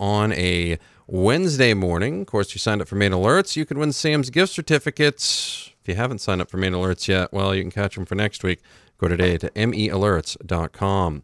On a Wednesday morning, of course, you signed up for main Alerts. You can win Sam's gift certificates. If you haven't signed up for main Alerts yet, well, you can catch them for next week. Go today to mealerts.com.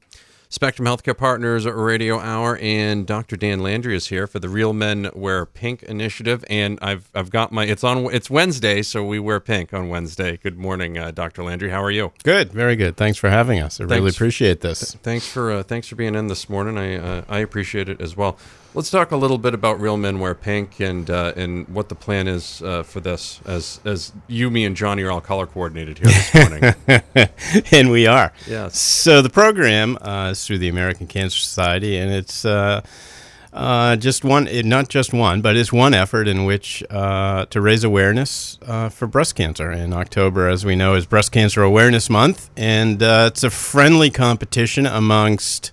Spectrum Healthcare Partners Radio Hour and Dr. Dan Landry is here for the Real Men Wear Pink initiative, and I've I've got my it's on it's Wednesday, so we wear pink on Wednesday. Good morning, uh, Dr. Landry. How are you? Good, very good. Thanks for having us. I really appreciate this. Thanks for uh, thanks for being in this morning. I uh, I appreciate it as well. Let's talk a little bit about Real Men Wear Pink and uh, and what the plan is uh, for this. As as you, me, and Johnny are all color coordinated here this morning. and we are. Yes. So the program uh, is through the American Cancer Society, and it's uh, uh, just one, not just one, but it's one effort in which uh, to raise awareness uh, for breast cancer. In October, as we know, is Breast Cancer Awareness Month, and uh, it's a friendly competition amongst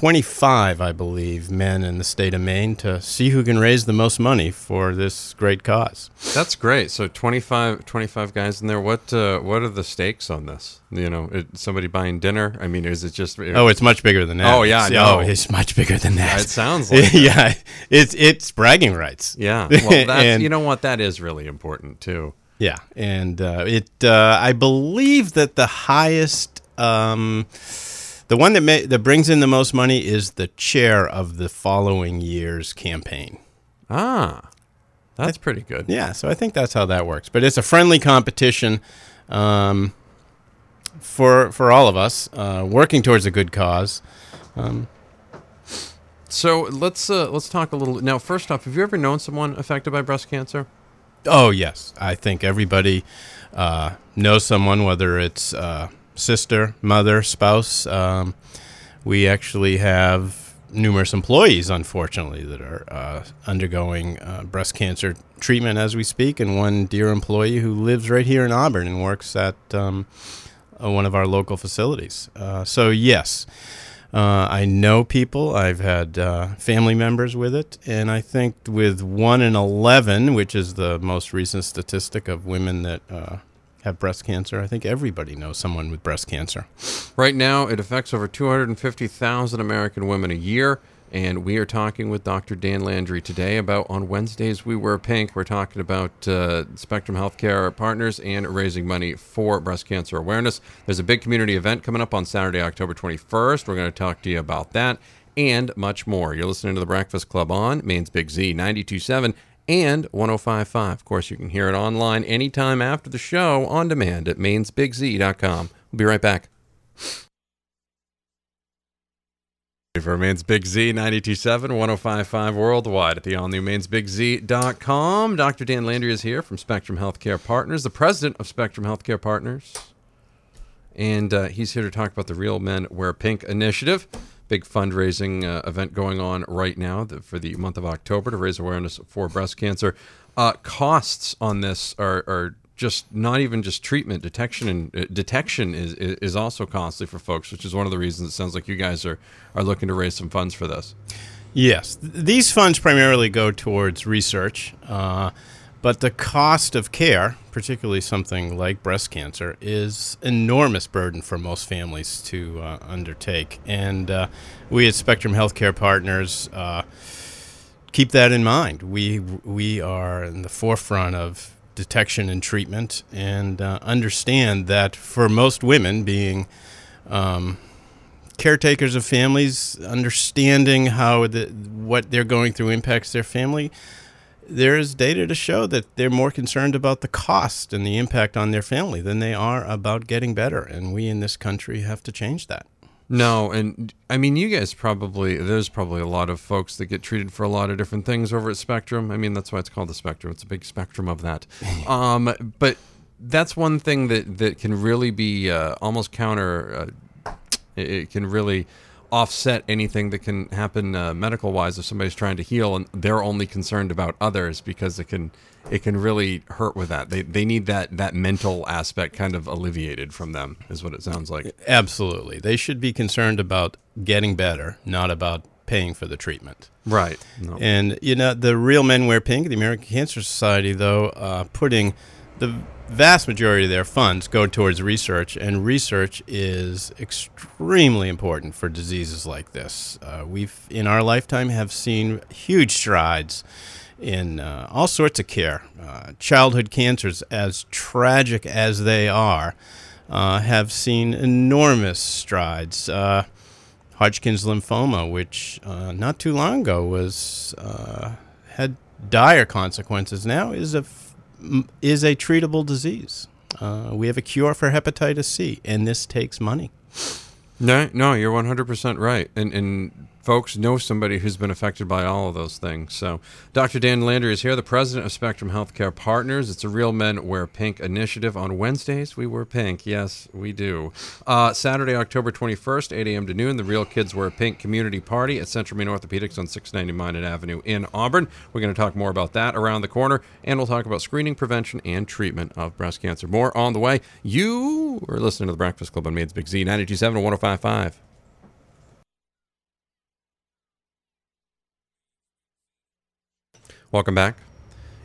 25, I believe, men in the state of Maine to see who can raise the most money for this great cause. That's great. So 25, 25 guys in there. What uh, what are the stakes on this? You know, it, somebody buying dinner? I mean, is it just? Oh, it's much bigger than that. Oh, yeah, It's- Oh, it's much bigger than that. It sounds like yeah, it's it's bragging rights. yeah. Well, that's And- you know what that is really important too. Yeah, and uh, it uh, I believe that the highest, um, the one that ma- that brings in the most money is the chair of the following year's campaign. Ah, that's pretty good. Yeah, so I think that's how that works. But it's a friendly competition um, for for all of us uh, working towards a good cause. So let's uh, let's talk a little now. First off, have you ever known someone affected by breast cancer? Oh yes, I think everybody uh, knows someone, whether it's uh, sister, mother, spouse. Um, we actually have numerous employees, unfortunately, that are uh, undergoing uh, breast cancer treatment as we speak, and one dear employee who lives right here in Auburn and works at um, uh, one of our local facilities. Uh, so yes. Uh, I know people. I've had uh, family members with it, and I think with one in eleven, which is the most recent statistic of women that uh, have breast cancer, I think everybody knows someone with breast cancer. Right now, it affects over 250,000 American women a year. And we are talking with Dr. Dan Landry today about on Wednesdays we wear pink. We're talking about uh, Spectrum Healthcare Partners and raising money for breast cancer awareness. There's a big community event coming up on Saturday, October 21st. We're going to talk to you about that and much more. You're listening to the Breakfast Club on Maine's Big Z 927 and 1055. Of course, you can hear it online anytime after the show on demand at mainsbigz.com. We'll be right back. For Maine's Big Z 927 1055 worldwide at the all new mainsbigz.com. Dr. Dan Landry is here from Spectrum Healthcare Partners, the president of Spectrum Healthcare Partners. And uh, he's here to talk about the Real Men Wear Pink initiative. Big fundraising uh, event going on right now for the month of October to raise awareness for breast cancer. Uh, costs on this are, are just not even just treatment detection and uh, detection is, is is also costly for folks, which is one of the reasons it sounds like you guys are are looking to raise some funds for this. Yes, these funds primarily go towards research, uh, but the cost of care, particularly something like breast cancer, is enormous burden for most families to uh, undertake. And uh, we at Spectrum Healthcare Partners uh, keep that in mind. We we are in the forefront of detection and treatment, and uh, understand that for most women, being um, caretakers of families, understanding how the what they're going through impacts their family. There is data to show that they're more concerned about the cost and the impact on their family than they are about getting better. And we in this country have to change that. No, and I mean, you guys probably, there's probably a lot of folks that get treated for a lot of different things over at Spectrum. I mean, that's why it's called the Spectrum. It's a big spectrum of that. um, but that's one thing that, that can really be uh, almost counter, uh, it, it can really offset anything that can happen uh, medical wise if somebody's trying to heal and they're only concerned about others because it can it can really hurt with that. They they need that that mental aspect kind of alleviated from them is what it sounds like. Absolutely. They should be concerned about getting better, not about paying for the treatment. Right. No. And you know, the Real Men Wear Pink, the American Cancer Society, though, uh, putting the vast majority of their funds go towards research, and research is extremely important for diseases like this. Uh, we've, in our lifetime, have seen huge strides in uh, all sorts of care. Uh, childhood cancers, as tragic as they are, uh, have seen enormous strides. Uh, Hodgkin's lymphoma, which uh, not too long ago was had dire consequences, now is a is a treatable disease. Uh, we have a cure for hepatitis C, and this takes money. No, no, you're 100% right. And, and folks know somebody who's been affected by all of those things. So, Dr. Dan Landry is here, the president of Spectrum Healthcare Partners. It's a Real Men Wear Pink initiative. On Wednesdays, we wear pink. Yes, we do. Uh, Saturday, October 21st, 8 a.m. to noon, the Real Kids Wear Pink community party at Central Maine Orthopedics on 690 Minot Avenue in Auburn. We're going to talk more about that around the corner, and we'll talk about screening, prevention, and treatment of breast cancer. More on the way. You are listening to The Breakfast Club on Maine's Big Z, 927 1055. Welcome back.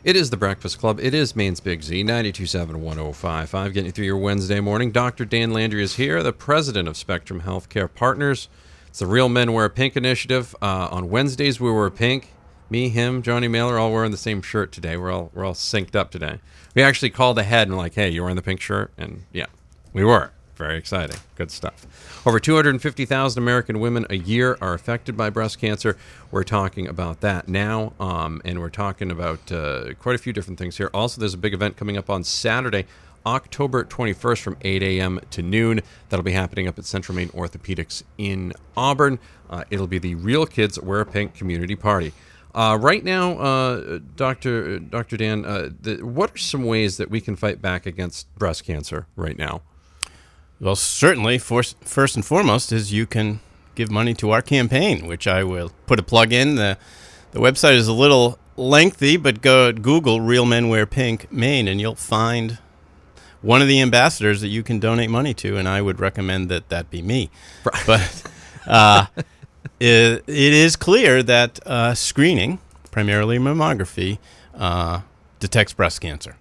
It is the Breakfast Club. It is Maine's Big Z, 927 1055. Getting you through your Wednesday morning. Dr. Dan Landry is here, the president of Spectrum Healthcare Partners. It's the Real Men Wear Pink initiative. Uh, on Wednesdays, we wear pink. Me, him, Johnny Mehler, all wearing the same shirt today. We're all, we're all synced up today. We actually called ahead and, like, hey, you wearing the pink shirt? And yeah, we were. Very exciting. Good stuff. Over 250,000 American women a year are affected by breast cancer. We're talking about that now, um, and we're talking about uh, quite a few different things here. Also, there's a big event coming up on Saturday, October 21st from 8 a.m. to noon. That'll be happening up at Central Maine Orthopedics in Auburn. Uh, it'll be the Real Kids Wear a Pink Community Party. Uh, right now, uh, Doctor Doctor Dan, uh, the, what are some ways that we can fight back against breast cancer right now? Well, certainly, first, first and foremost is you can give money to our campaign, which I will put a plug in. The, the website is a little lengthy, but go Google Real Men Wear Pink Maine, and you'll find one of the ambassadors that you can donate money to, and I would recommend that that be me. But uh, it, it is clear that uh, screening, primarily mammography, uh, detects breast cancer.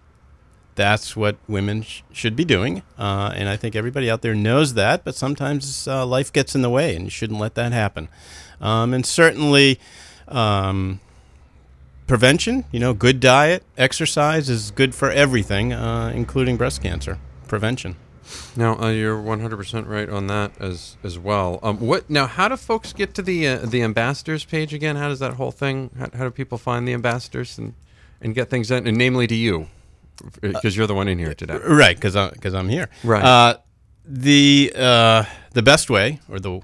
That's what women sh- should be doing, uh, and I think everybody out there knows that. But sometimes uh, life gets in the way, and you shouldn't let that happen. Um, and certainly, um, prevention. You know, good diet, exercise is good for everything, uh, including breast cancer prevention. Now uh, you're 100% right on that as as well. Um, what now? How do folks get to the uh, the ambassadors page again? How does that whole thing? How, how do people find the ambassadors and and get things in, and namely to you, because you're the one in here today. Right, because because I'm here. Right. Uh, the uh, the best way, or the,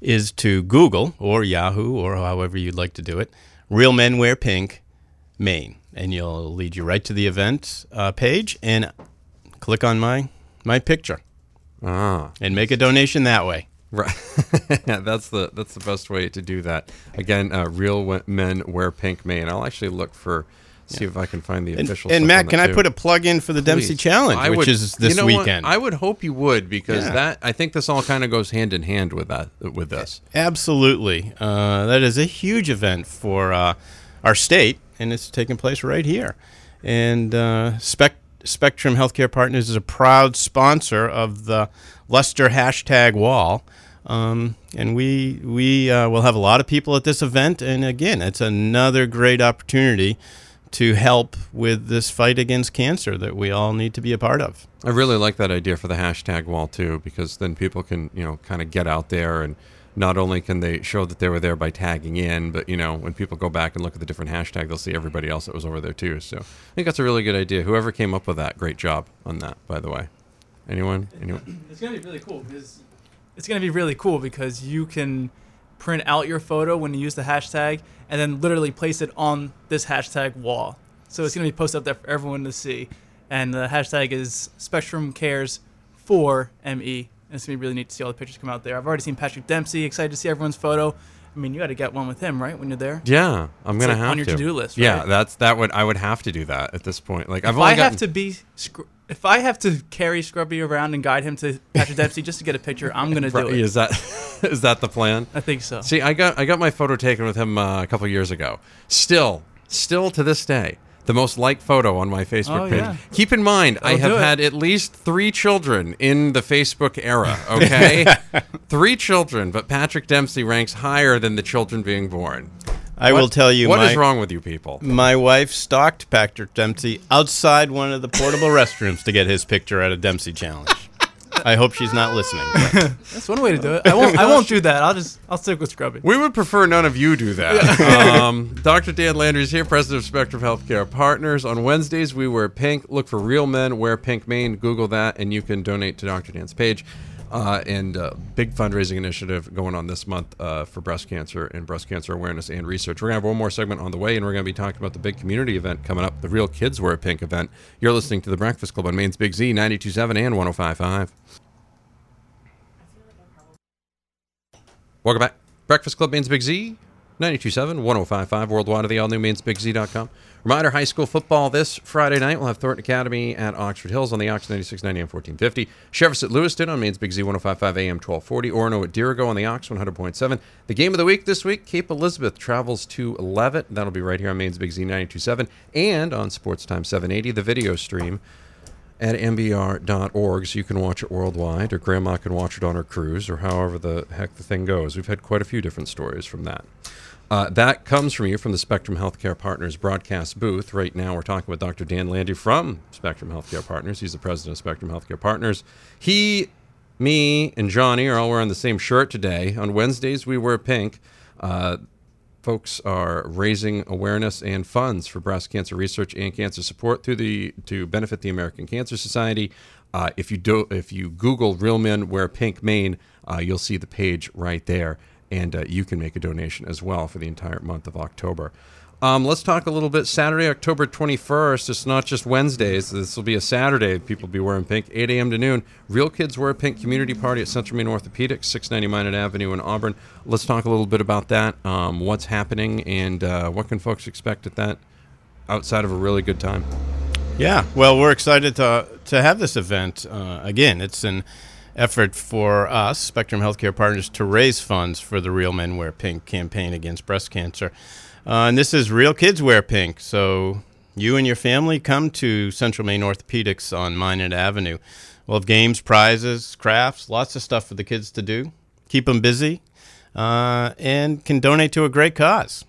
is to Google or Yahoo or however you'd like to do it. Real Men Wear Pink, Maine, and you'll lead you right to the event uh, page and click on my my picture Ah, and make a donation that way. right. yeah, that's the that's the best way to do that. Again, uh, real men wear pink Maine. I'll actually look for see if I can find the official. and stuff Matt, can I too. put a plug in for the Dempsey Challenge, I which would- is this you know what? weekend? I would hope you would because Yeah. that I think this all kind of goes hand in hand with that with this. Absolutely. Uh, that is a huge event for uh, our state, and it's taking place right here. And uh, Spec- Spectrum Healthcare Partners is a proud sponsor of the Leicester hashtag wall. Um, and we we uh, will have a lot of people at this event. And again, it's another great opportunity to help with this fight against cancer that we all need to be a part of. I really like that idea for the hashtag wall too, because then people can, you know, kind of get out there and not only can they show that they were there by tagging in, but you know, when people go back and look at the different hashtag, they'll see everybody else that was over there too. So I think that's a really good idea. Whoever came up with that, great job on that, by the way. Anyone? Anyone? It's gonna be really cool because it's gonna be really cool because you can print out your photo when you use the hashtag and then literally place it on this hashtag wall. So it's gonna be posted up there for everyone to see, and the hashtag is Spectrum Cares for ME And it's gonna be really neat to see all the pictures come out there. I've already seen Patrick Dempsey. Excited to see everyone's photo. I mean, you got to get one with him, right? When you're there. Yeah, I'm gonna like have on your to. to-do list, Yeah, that's that would I would have to do that at this point. Like I've If only I have to be, scr- if I have to carry Scrubby around and guide him to Patrick Dempsey just to get a picture, I'm gonna do Right, it. Is that is that the plan? I think so. See, I got I got my photo taken with him uh, a couple years ago. Still, still to this day, the most liked photo on my Facebook Oh, page. yeah. Keep in mind, I That'll have do it. had at least three children in the Facebook era. Okay, three children, but Patrick Dempsey ranks higher than the children being born. I will tell you What my, is wrong with you people? My wife stalked Patrick Dempsey outside one of the portable restrooms to get his picture at a Dempsey challenge. I hope she's not listening. That's one way to do it. I won't. I won't do that. I'll just. I'll stick with scrubbing. We would prefer none of you do that. um, Dr. Dan Landry is here, president of Spectrum Healthcare Partners. On Wednesdays, we wear pink. Look for Real Men Wear Pink Maine. Google that, and you can donate to Dr. Dan's page. Uh, and uh, big fundraising initiative going on this month uh, for breast cancer and breast cancer awareness and research. We're going to have one more segment on the way, and we're going to be talking about the big community event coming up, the Real Kids Wear a Pink event. You're listening to The Breakfast Club on Maine's Big Z, 92.7 and 105.5. Welcome back. Breakfast Club Maine's Big Z, 92.7, 105.5, worldwide at the all new mainsbigz.com. Reminder high school football this Friday night. We'll have Thornton Academy at Oxford Hills on the Ox 9690 AM 1450. Sheriff's at Lewiston on Maine's Big Z 105.5 AM 1240. Orono at Dirigo on the Ox 100.7. The game of the week this week, Cape Elizabeth travels to Leavitt. That'll be right here on Maine's Big Z 92.7 and on Sports Time 780, the video stream at mbr.org so you can watch it worldwide or grandma can watch it on her cruise or however the heck the thing goes. We've had quite a few different stories from that. Uh, that comes from you from the spectrum healthcare partners broadcast booth. Right now we're talking with dr dan landry from spectrum healthcare partners. He's the president of spectrum healthcare partners. He me and johnny are all wearing the same shirt today. On wednesdays we wear pink. Uh, folks are raising awareness and funds for breast cancer research and cancer support through the to benefit the American Cancer Society. Uh, if you do, if you Google "Real Men Wear Pink Maine," uh, you'll see the page right there, and uh, you can make a donation as well for the entire month of October. Um, let's talk a little bit. Saturday, October 21st. It's not just Wednesdays. This will be a Saturday. People will be wearing pink, 8 a.m. to noon. Real Kids Wear Pink Community Party at Central Maine Orthopedics, 690 Minot Avenue in Auburn. Let's talk a little bit about that. Um, what's happening and uh, what can folks expect at that outside of a really good time? Yeah, well, we're excited to to have this event. Uh, again, it's an effort for us, Spectrum Healthcare Partners, to raise funds for the Real Men Wear Pink campaign against breast cancer. Uh, and this is Real Kids Wear Pink. So you and your family come to Central Maine Orthopedics on Minot Avenue. We'll have games, prizes, crafts, lots of stuff for the kids to do. Keep them busy, uh, and can donate to a great cause.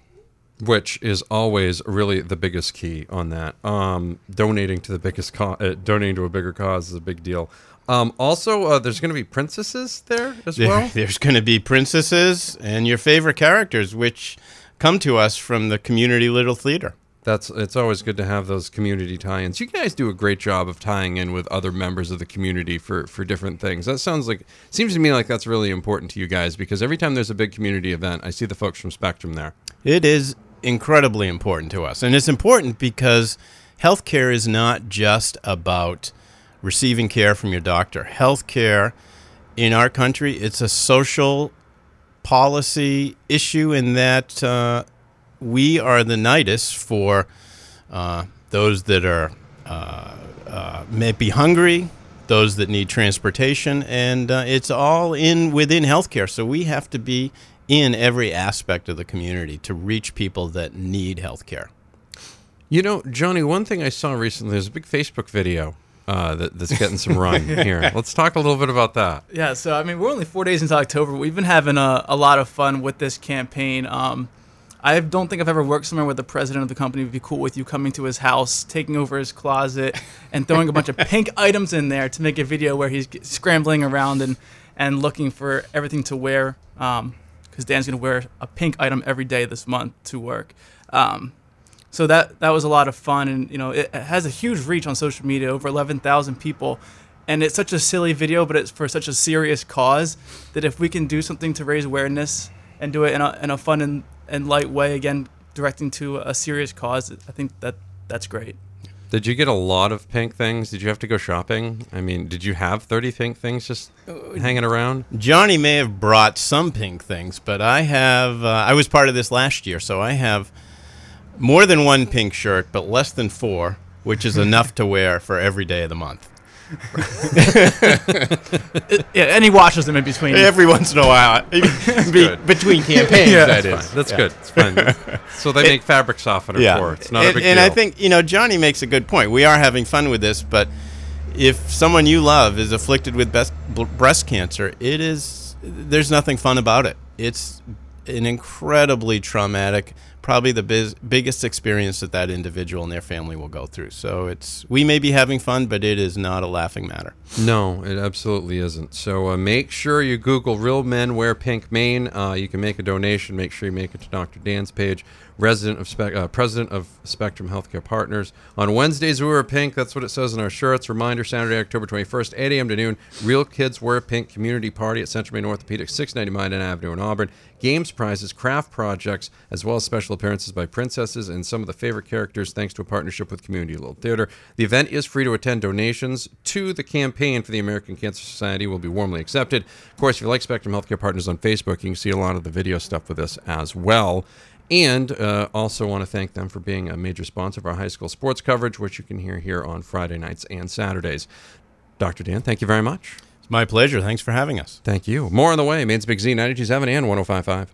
which is always really the biggest key on that. Um, donating to the biggest uh, donating to a bigger cause is a big deal. Um, also, uh, there's going to be princesses there as There- well. there's going to be princesses and your favorite characters, which come to us from the community little theater. That's it's always good to have those community tie-ins. You guys do a great job of tying in with other members of the community for for different things. That sounds like seems to me like that's really important to you guys because every time there's a big community event, I see the folks from Spectrum there. It is incredibly important to us. And it's important because healthcare is not just about receiving care from your doctor. Healthcare in our country, it's a social policy issue in that uh, we are the nidus for uh, those that are uh, uh, may be hungry, those that need transportation, and uh, it's all in within healthcare. So we have to be in every aspect of the community to reach people that need healthcare. You know, Johnny, one thing I saw recently there's a big Facebook video uh, that, that's getting some run here. Let's talk a little bit about that. Yeah, so I mean, we're only four days into October. We've been having a, a lot of fun with this campaign. Um, I don't think I've ever worked somewhere where the president of the company would be cool with you coming to his house, taking over his closet, and throwing a bunch of pink items in there to make a video where he's scrambling around and, and looking for everything to wear. Because Dan's going to wear a pink item every day this month to work. Um, so that that was a lot of fun, and you know it, it has a huge reach on social media, over 11,000 people, and it's such a silly video, but it's for such a serious cause that if we can do something to raise awareness and do it in a, in a fun and, and light way, again directing to a serious cause, I think that that's great. Did you get a lot of pink things? Did you have to go shopping? I mean, did you have 30 pink things just hanging around? Johnny may have brought some pink things, but I have. Uh, I was part of this last year, so I have more than one pink shirt, but less than four, which is enough to wear for every day of the month. Yeah, and he washes them in between. Every once in a while, be, good. between campaigns, Yeah. that That's is. fine. That's Yeah. good. It's fine. so they make fabric softener Yeah, for it. It's not and, a big and deal. I think you know Johnny makes a good point. We are having fun with this, but if someone you love is afflicted with best, b- breast cancer, it is there's nothing fun about it. It's an incredibly traumatic, probably the biz, biggest experience that that individual and their family will go through. So it's we may be having fun, but it is not a laughing matter. No, it absolutely isn't. So uh, make sure you Google Real Men Wear Pink Maine. Uh, you can make a donation. Make sure you make it to Dr. Dan's page, resident of Spec- uh, president of Spectrum Healthcare Partners. On Wednesdays, we wear pink. That's what it says on our shirts. Reminder Saturday, October 21st, 8 a.m. to noon. Real Kids Wear Pink Community Party at Central Maine Orthopedic, 690 Minden Avenue in Auburn. Games, prizes, craft projects, as well as special appearances by princesses and some of the favorite characters, thanks to a partnership with Community Little Theater. The event is free to attend. Donations to the campaign for the American Cancer Society will be warmly accepted. Of course, if you like Spectrum Healthcare Partners on Facebook, you can see a lot of the video stuff with us as well. And uh, also want to thank them for being a major sponsor of our high school sports coverage, which you can hear here on Friday nights and Saturdays. Dr. Dan, thank you very much. It's my pleasure. Thanks for having us. Thank you. More on the way. Maine's Big Z 927 and 1055.